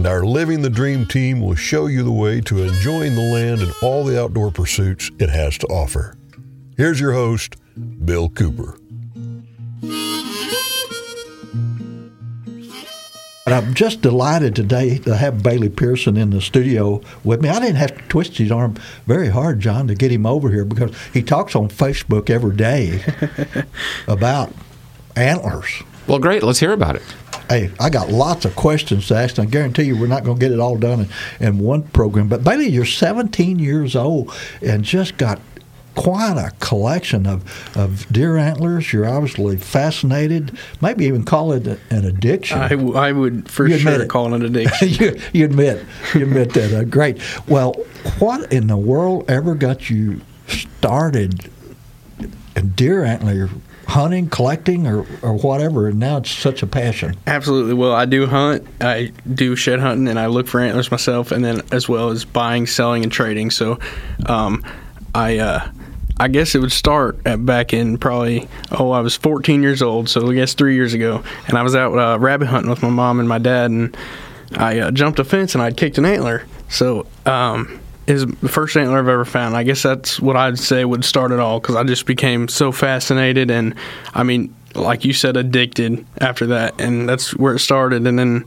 and our Living the Dream team will show you the way to enjoying the land and all the outdoor pursuits it has to offer. Here's your host, Bill Cooper. And I'm just delighted today to have Bailey Pearson in the studio with me. I didn't have to twist his arm very hard, John, to get him over here because he talks on Facebook every day about antlers. Well, great. Let's hear about it hey, I got lots of questions to ask. And I guarantee you, we're not going to get it all done in, in one program. But Bailey, you're 17 years old and just got quite a collection of, of deer antlers. You're obviously fascinated. Maybe even call it an addiction. I, w- I would for you sure call it an addiction. you, you, admit, you admit that. Uh, great. Well, what in the world ever got you started in deer antler hunting, collecting, or, or whatever, and now it's such a passion. Absolutely. Well, I do hunt. I do shed hunting, and I look for antlers myself, and then as well as buying, selling, and trading. So, um, I. Uh, I guess it would start at back in probably oh I was 14 years old, so I guess three years ago, and I was out uh, rabbit hunting with my mom and my dad, and I uh, jumped a fence and I'd kicked an antler. So um, is the first antler I've ever found. I guess that's what I'd say would start it all because I just became so fascinated and, I mean, like you said, addicted after that, and that's where it started. And then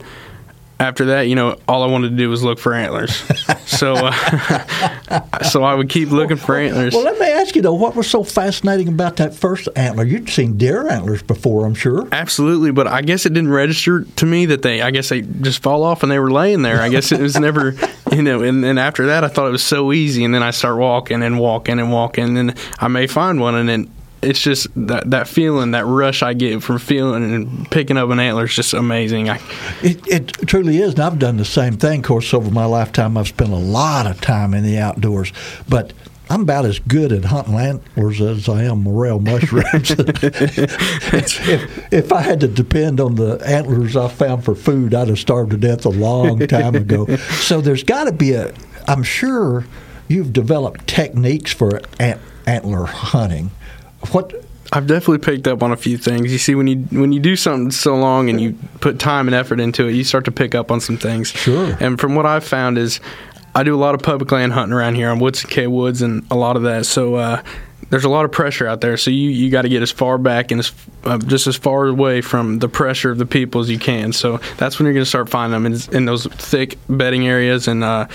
after that, you know, all I wanted to do was look for antlers. so, uh, so I would keep looking for antlers. Well, let me ask you though, what was so fascinating about that first antler? You'd seen deer antlers before, I'm sure. Absolutely, but I guess it didn't register to me that they. I guess they just fall off and they were laying there. I guess it was never, you know. And then after that, I thought it was so easy, and then I start walking and walking and walking, and I may find one, and then it's just that that feeling, that rush I get from feeling and picking up an antler is just amazing. I, it, it truly is, and I've done the same thing. Of course, over my lifetime, I've spent a lot of time in the outdoors, but I'm about as good at hunting antlers as I am morel mushrooms. if, if I had to depend on the antlers I found for food, I'd have starved to death a long time ago. so there's got to be a. I'm sure you've developed techniques for ant, antler hunting what I've definitely picked up on a few things. You see, when you when you do something so long and you put time and effort into it, you start to pick up on some things. Sure. And from what I've found is, I do a lot of public land hunting around here on Woodson K Woods and a lot of that. So uh, there's a lot of pressure out there. So you you got to get as far back and as, uh, just as far away from the pressure of the people as you can. So that's when you're going to start finding them in, in, those thick bedding areas and uh,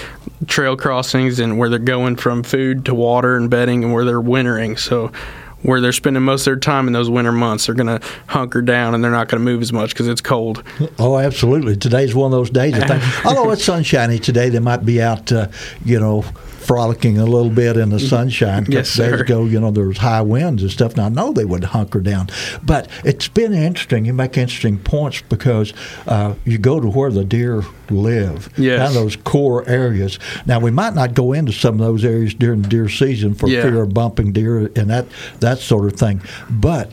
trail crossings and where they're going from food to water and bedding and where they're wintering. So where they're spending most of their time in those winter months. They're going to hunker down and they're not going to move as much because it's cold. Oh, absolutely. Today's one of those days. Although it's sunshiny today, they might be out, uh, you know, frolicking a little bit in the mm-hmm. sunshine. Yes, days sir. ago, you know, there was high winds and stuff. Now, I know they would hunker down, but it's been interesting. You make interesting points because uh, you go to where the deer live, yes. kind of those core areas. Now, we might not go into some of those areas during deer season for yeah. fear of bumping deer and that that sort of thing, but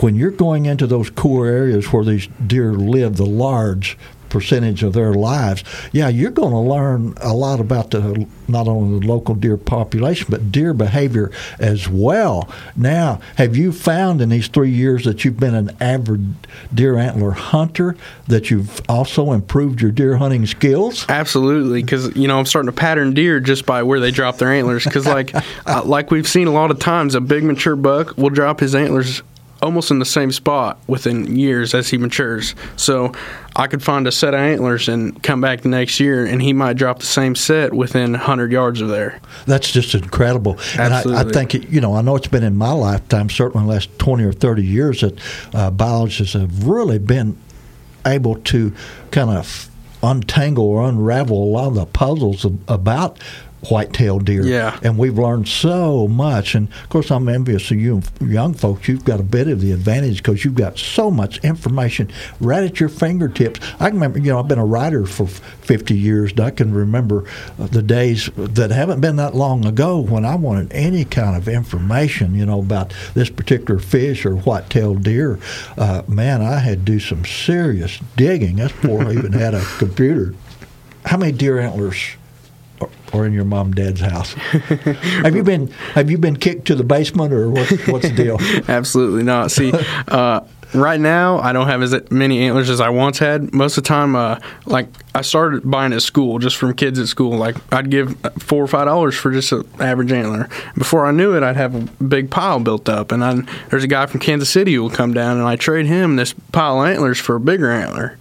when you're going into those core areas where these deer live, the large percentage of their lives, yeah, you're going to learn a lot about the not only the local deer population but deer behavior as well. Now, have you found in these three years that you've been an avid deer antler hunter that you've also improved your deer hunting skills? Absolutely, because you know I'm starting to pattern deer just by where they drop their antlers. Because like uh, like we've seen a lot of times, a big mature buck will drop his antlers almost in the same spot within years as he matures. So I could find a set of antlers and come back the next year, and he might drop the same set within 100 yards of there. That's just incredible. Absolutely. And I, I think, it, you know, I know it's been in my lifetime, certainly the last 20 or 30 years, that uh, biologists have really been able to kind of untangle or unravel a lot of the puzzles about white-tailed deer. Yeah. And we've learned so much. And of course, I'm envious of you young folks. You've got a bit of the advantage because you've got so much information right at your fingertips. I can remember, you know, I've been a writer for 50 years, and I can remember the days that haven't been that long ago when I wanted any kind of information, you know, about this particular fish or white-tailed deer. Uh, man, I had to do some serious digging. That's before I even had a computer. How many deer antlers? Or in your mom and dad's house. have you been have you been kicked to the basement or what, what's the deal? Absolutely not. See, uh, right now I don't have as many antlers as I once had. Most of the time, uh, like I started buying at school just from kids at school. Like I'd give four or five dollars for just an average antler. Before I knew it, I'd have a big pile built up. And I'd, there's a guy from Kansas City who will come down and I trade him this pile of antlers for a bigger antler.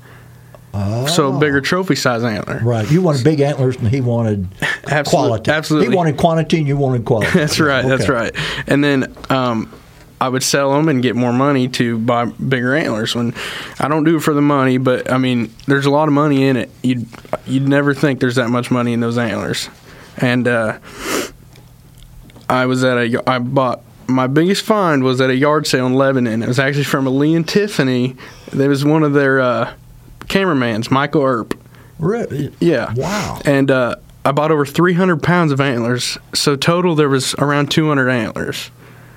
Oh. So bigger trophy size antler. Right. You wanted big antlers and he wanted Absolute- quality. absolutely. He wanted quantity and you wanted quality. That's right. That's right. And then um, I would sell them and get more money to buy bigger antlers. When I don't do it for the money, but I mean, there's a lot of money in it. You'd you'd never think there's that much money in those antlers. And uh, I was at a I bought. My biggest find was at a yard sale in Lebanon. It was actually from a Lee and Tiffany. There was one of their uh, cameramans, Michael Earp. Really? Yeah. Wow. And uh, I bought over 300 pounds of antlers. So total, there was around 200 antlers.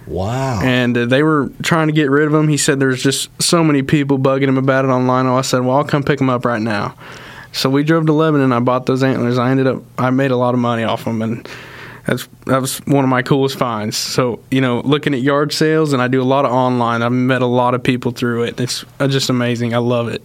Wow. And uh, they were trying to get rid of them. He said there's just so many people bugging him about it online. I said, well, I'll come pick them up right now. So we drove to Lebanon. I bought those antlers. I ended up, I made a lot of money off them. And that's that was one of my coolest finds. So you know, looking at yard sales, and I do a lot of online. I've met a lot of people through it. It's uh, just amazing. I love it.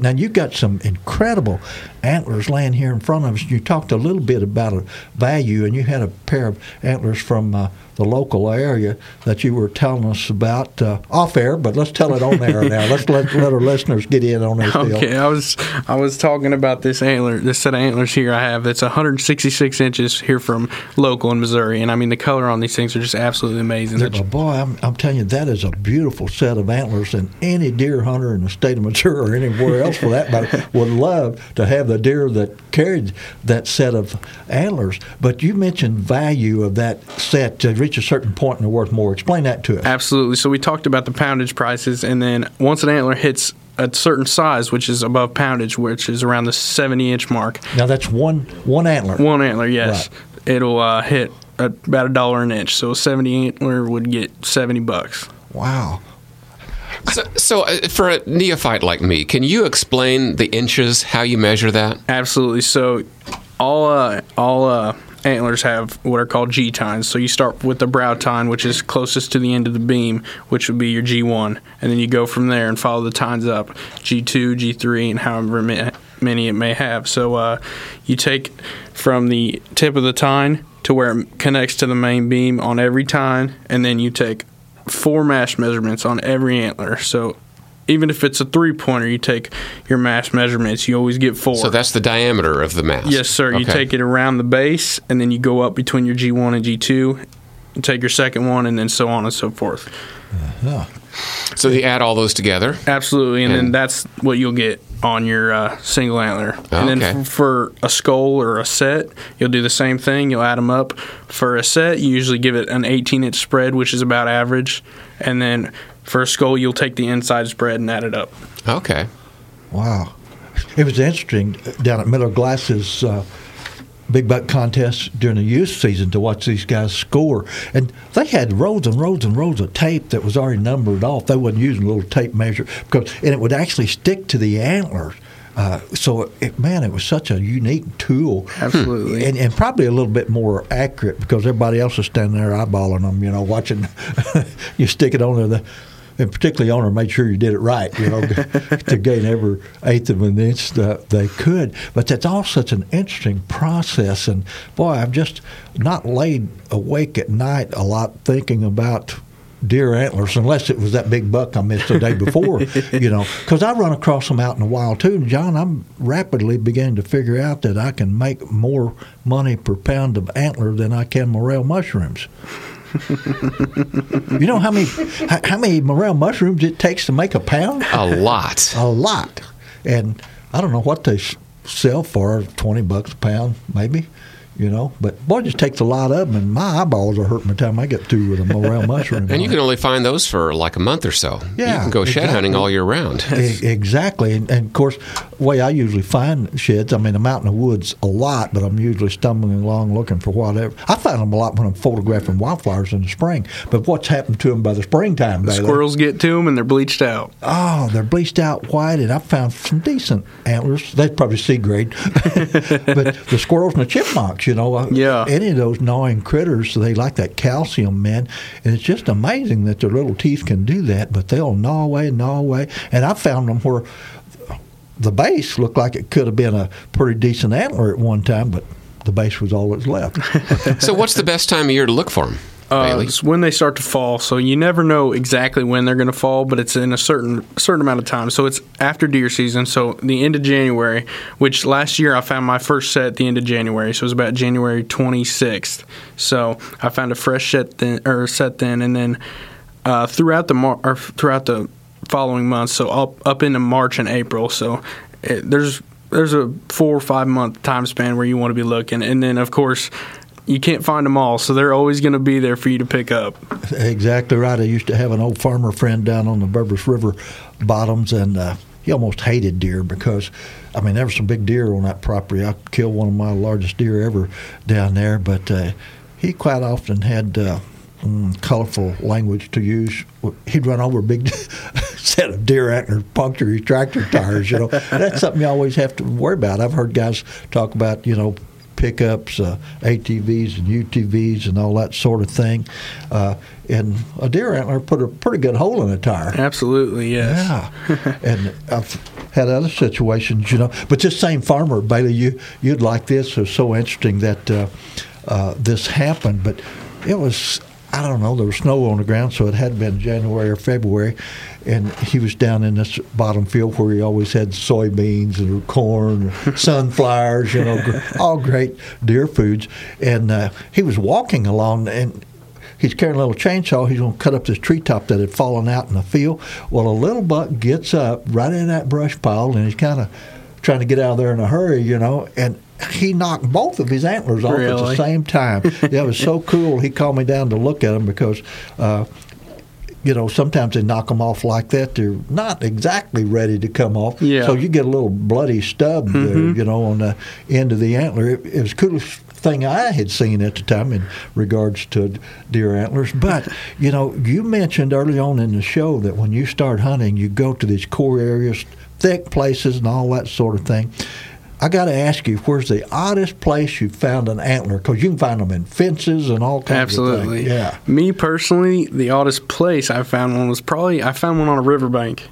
Now you've got some incredible antlers laying here in front of us. You talked a little bit about a value, and you had a pair of antlers from uh, the local area that you were telling us about uh, off air. But let's tell it on air now. Let's let, let our listeners get in on this deal. Okay, I was I was talking about this antler, this set of antlers here I have. That's 166 inches here from local in Missouri, and I mean the color on these things are just absolutely amazing. They're boy, I'm, I'm telling you, that is a beautiful set of antlers, and any deer hunter in the state of Missouri or anywhere else for that matter would love to have the deer that carried that set of antlers. But you mentioned value of that set to reach a certain point and they're worth more. Explain that to us. Absolutely. So we talked about the poundage prices, and then once an antler hits a certain size, which is above poundage, which is around the 70 inch mark, Now that's one one antler. one antler, yes, it'll uh, hit about a dollar an inch. So a 70 antler would get 70 bucks. Wow. So, so uh, for a neophyte like me, can you explain the inches, how you measure that? Absolutely. So all uh, all uh, antlers have what are called G tines. So you start with the brow tine, which is closest to the end of the beam, which would be your G1, and then you go from there and follow the tines up, G2, G3, and however many it may have. So uh, you take from the tip of the tine to where it connects to the main beam on every tine, and then you take four mass measurements on every antler. So even if it's a three pointer, you take your mass measurements. You always get four. So that's the diameter of the mass. Yes, sir. You take it around the base, and then you go up between your G1 and G2. You take your second one, and then so on and so forth. So you add all those together. Absolutely, and, then that's what you'll get on your uh, single antler. And then f- for a skull or a set, you'll do the same thing. You'll add them up. For a set, you usually give it an 18 inch spread, which is about average. And then for a skull, you'll take the inside spread and add it up. Okay. Wow. It was interesting down at Miller Glass's uh, big buck contests during the youth season to watch these guys score. And they had rows and rows and rows of tape that was already numbered off. They wasn't using a little tape measure because, and it would actually stick to the antlers. Uh, so, it, man, it was such a unique tool. Absolutely. And, and probably a little bit more accurate because everybody else is standing there eyeballing them, you know, watching you stick it on there. The, and particularly owner made sure you did it right, you know, to gain every eighth of an inch that they could. But that's all such an interesting process. And boy, I've just not laid awake at night a lot thinking about deer antlers, unless it was that big buck I missed the day before, you know, because I run across them out in the wild too. And John, I'm rapidly beginning to figure out that I can make more money per pound of antler than I can morel mushrooms. You know how many how, many morel mushrooms it takes to make a pound? A lot. A lot, and I don't know what they sell for twenty bucks a pound, maybe. You know. But boy, it just takes a lot of them, and my eyeballs are hurting by the time I get through with a morel mushroom. And you can only find those for like a month or so. Yeah, you can go shed hunting all year round. E- exactly, and, and of course, the way I usually find sheds, I mean, I'm out in the woods a lot, but I'm usually stumbling along looking for whatever. I find them a lot when I'm photographing wildflowers in the spring. But what's happened to them by the springtime? The Bailey? squirrels get to them and they're bleached out. Oh, they're bleached out white, and I found some decent antlers. They're probably C grade, but the squirrels and the chipmunks, you know, uh, Yeah. any of those gnawing critters, they like that calcium, man. And it's just amazing that their little teeth can do that. But they'll gnaw away, and gnaw away, and I found them where the base looked like it could have been a pretty decent antler at one time, but the base was all that's left. so, what's the best time of year to look for them, Uh, it's when they start to fall. So you never know exactly when they're going to fall, but it's in a certain certain amount of time. So it's after deer season. So the end of January, which last year I found my first set at the end of January. So it was about January 26th. So I found a fresh set then, or set then, and then uh, throughout the mar- or throughout the following months. So up up into March and April. So it, there's there's a four or five month time span where you want to be looking, and then of course. You can't find them all, so they're always going to be there for you to pick up. Exactly right. I used to have an old farmer friend down on the Bourbeuse River bottoms, and uh, he almost hated deer because, I mean, there were some big deer on that property. I killed one of my largest deer ever down there, but uh, he quite often had. Uh, Mm, colorful language to use. He'd run over a big set of deer antlers, puncture his tractor tires. You know, that's something you always have to worry about. I've heard guys talk about, you know, pickups, uh, ATVs and UTVs and all that sort of thing. Uh, and a deer antler put a pretty good hole in a tire. Absolutely, yes. Yeah, and I've had other situations, you know. But this same farmer, Bailey, you you'd like this. It was so interesting that uh, uh, this happened, but it was. I don't know. There was snow on the ground, so it had been January or February, and he was down in this bottom field where he always had soybeans and corn, sunflowers, you know, all great deer foods. And uh, he was walking along, and he's carrying a little chainsaw. He's going to cut up this treetop that had fallen out in the field. Well, a little buck gets up right in that brush pile, and he's kind of trying to get out of there in a hurry, you know, and he knocked both of his antlers off at the same time. yeah, it was so cool. He called me down to look at them because. Uh, you know, sometimes they knock them off like that. They're not exactly ready to come off. Yeah. So you get a little bloody stub there, you know, on the end of the antler. It, it was the coolest thing I had seen at the time in regards to deer antlers. But, you know, you mentioned early on in the show that when you start hunting, you go to these core areas, thick places, and all that sort of thing. I got to ask you, where's the oddest place you found an antler? Because you can find them in fences and all kinds of Absolutely. things. Yeah. Me personally, the oddest place I found one was probably I found one on a riverbank.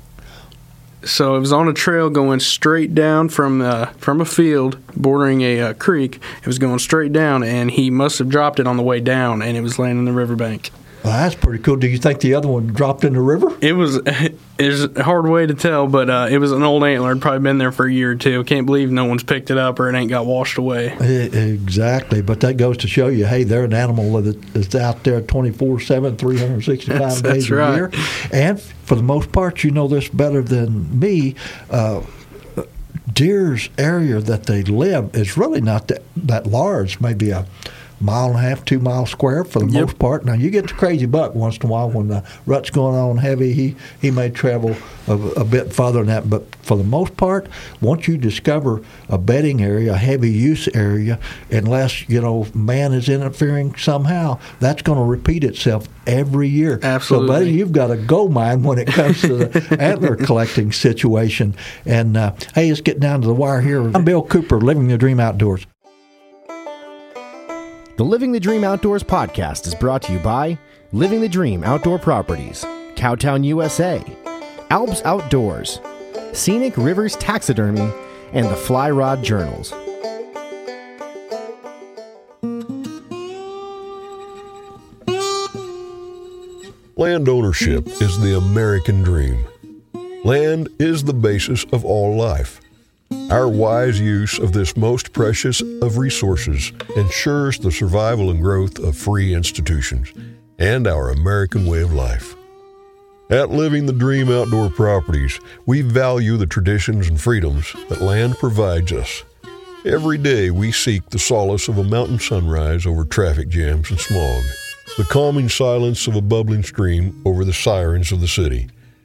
So it was on a trail going straight down from uh, from a field bordering a uh, creek. It was going straight down, and he must have dropped it on the way down, and it was laying in the riverbank. Well, that's pretty cool. Do you think the other one dropped in the river? It was it's a hard way to tell, but uh, it was an old antler. It'd probably been there for a year or two. Can't believe no one's picked it up or it ain't got washed away. Exactly, but that goes to show you, hey, they're an animal that's out there 24 7, 365 That's- days that's a right. year. And for the most part, you know this better than me. Uh, deer's area that they live is really not that, that large, maybe a mile and a half, two miles square for the Yep. most part. Now, you get the crazy buck once in a while when the rut's going on heavy, he, he may travel a, a bit farther than that. But for the most part, once you discover a bedding area, a heavy use area, unless, you know, man is interfering somehow, that's going to repeat itself every year. So, Absolutely. buddy, you've got a gold mine when it comes to the antler collecting situation. And uh, hey, let's get down to the wire here. I'm Bill Cooper, living the dream outdoors. The Living the Dream Outdoors podcast is brought to you by Living the Dream Outdoor Properties, Cowtown, USA, ALPS OutdoorZ, Scenic Rivers Taxidermy, and the Fly Rod Journals. Land ownership is the American dream. Land is the basis of all life. Our wise use of this most precious of resources ensures the survival and growth of free institutions and our American way of life. At Living the Dream Outdoor Properties, we value the traditions and freedoms that land provides us. Every day we seek the solace of a mountain sunrise over traffic jams and smog, the calming silence of a bubbling stream over the sirens of the city,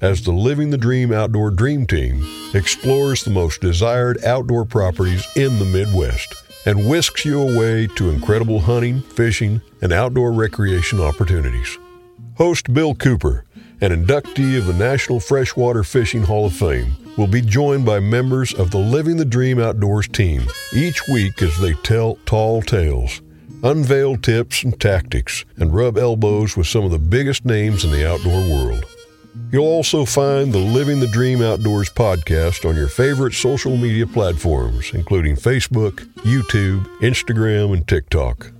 as the Living the Dream Outdoor Dream Team explores the most desired outdoor properties in the Midwest and whisks you away to incredible hunting, fishing, and outdoor recreation opportunities. Host Bill Cooper, an inductee of the National Freshwater Fishing Hall of Fame, will be joined by members of the Living the Dream Outdoors team each week as they tell tall tales unveil tips and tactics, and rub elbows with some of the biggest names in the outdoor world. You'll also find the Living the Dream Outdoors podcast on your favorite social media platforms, including Facebook, YouTube, Instagram, and TikTok.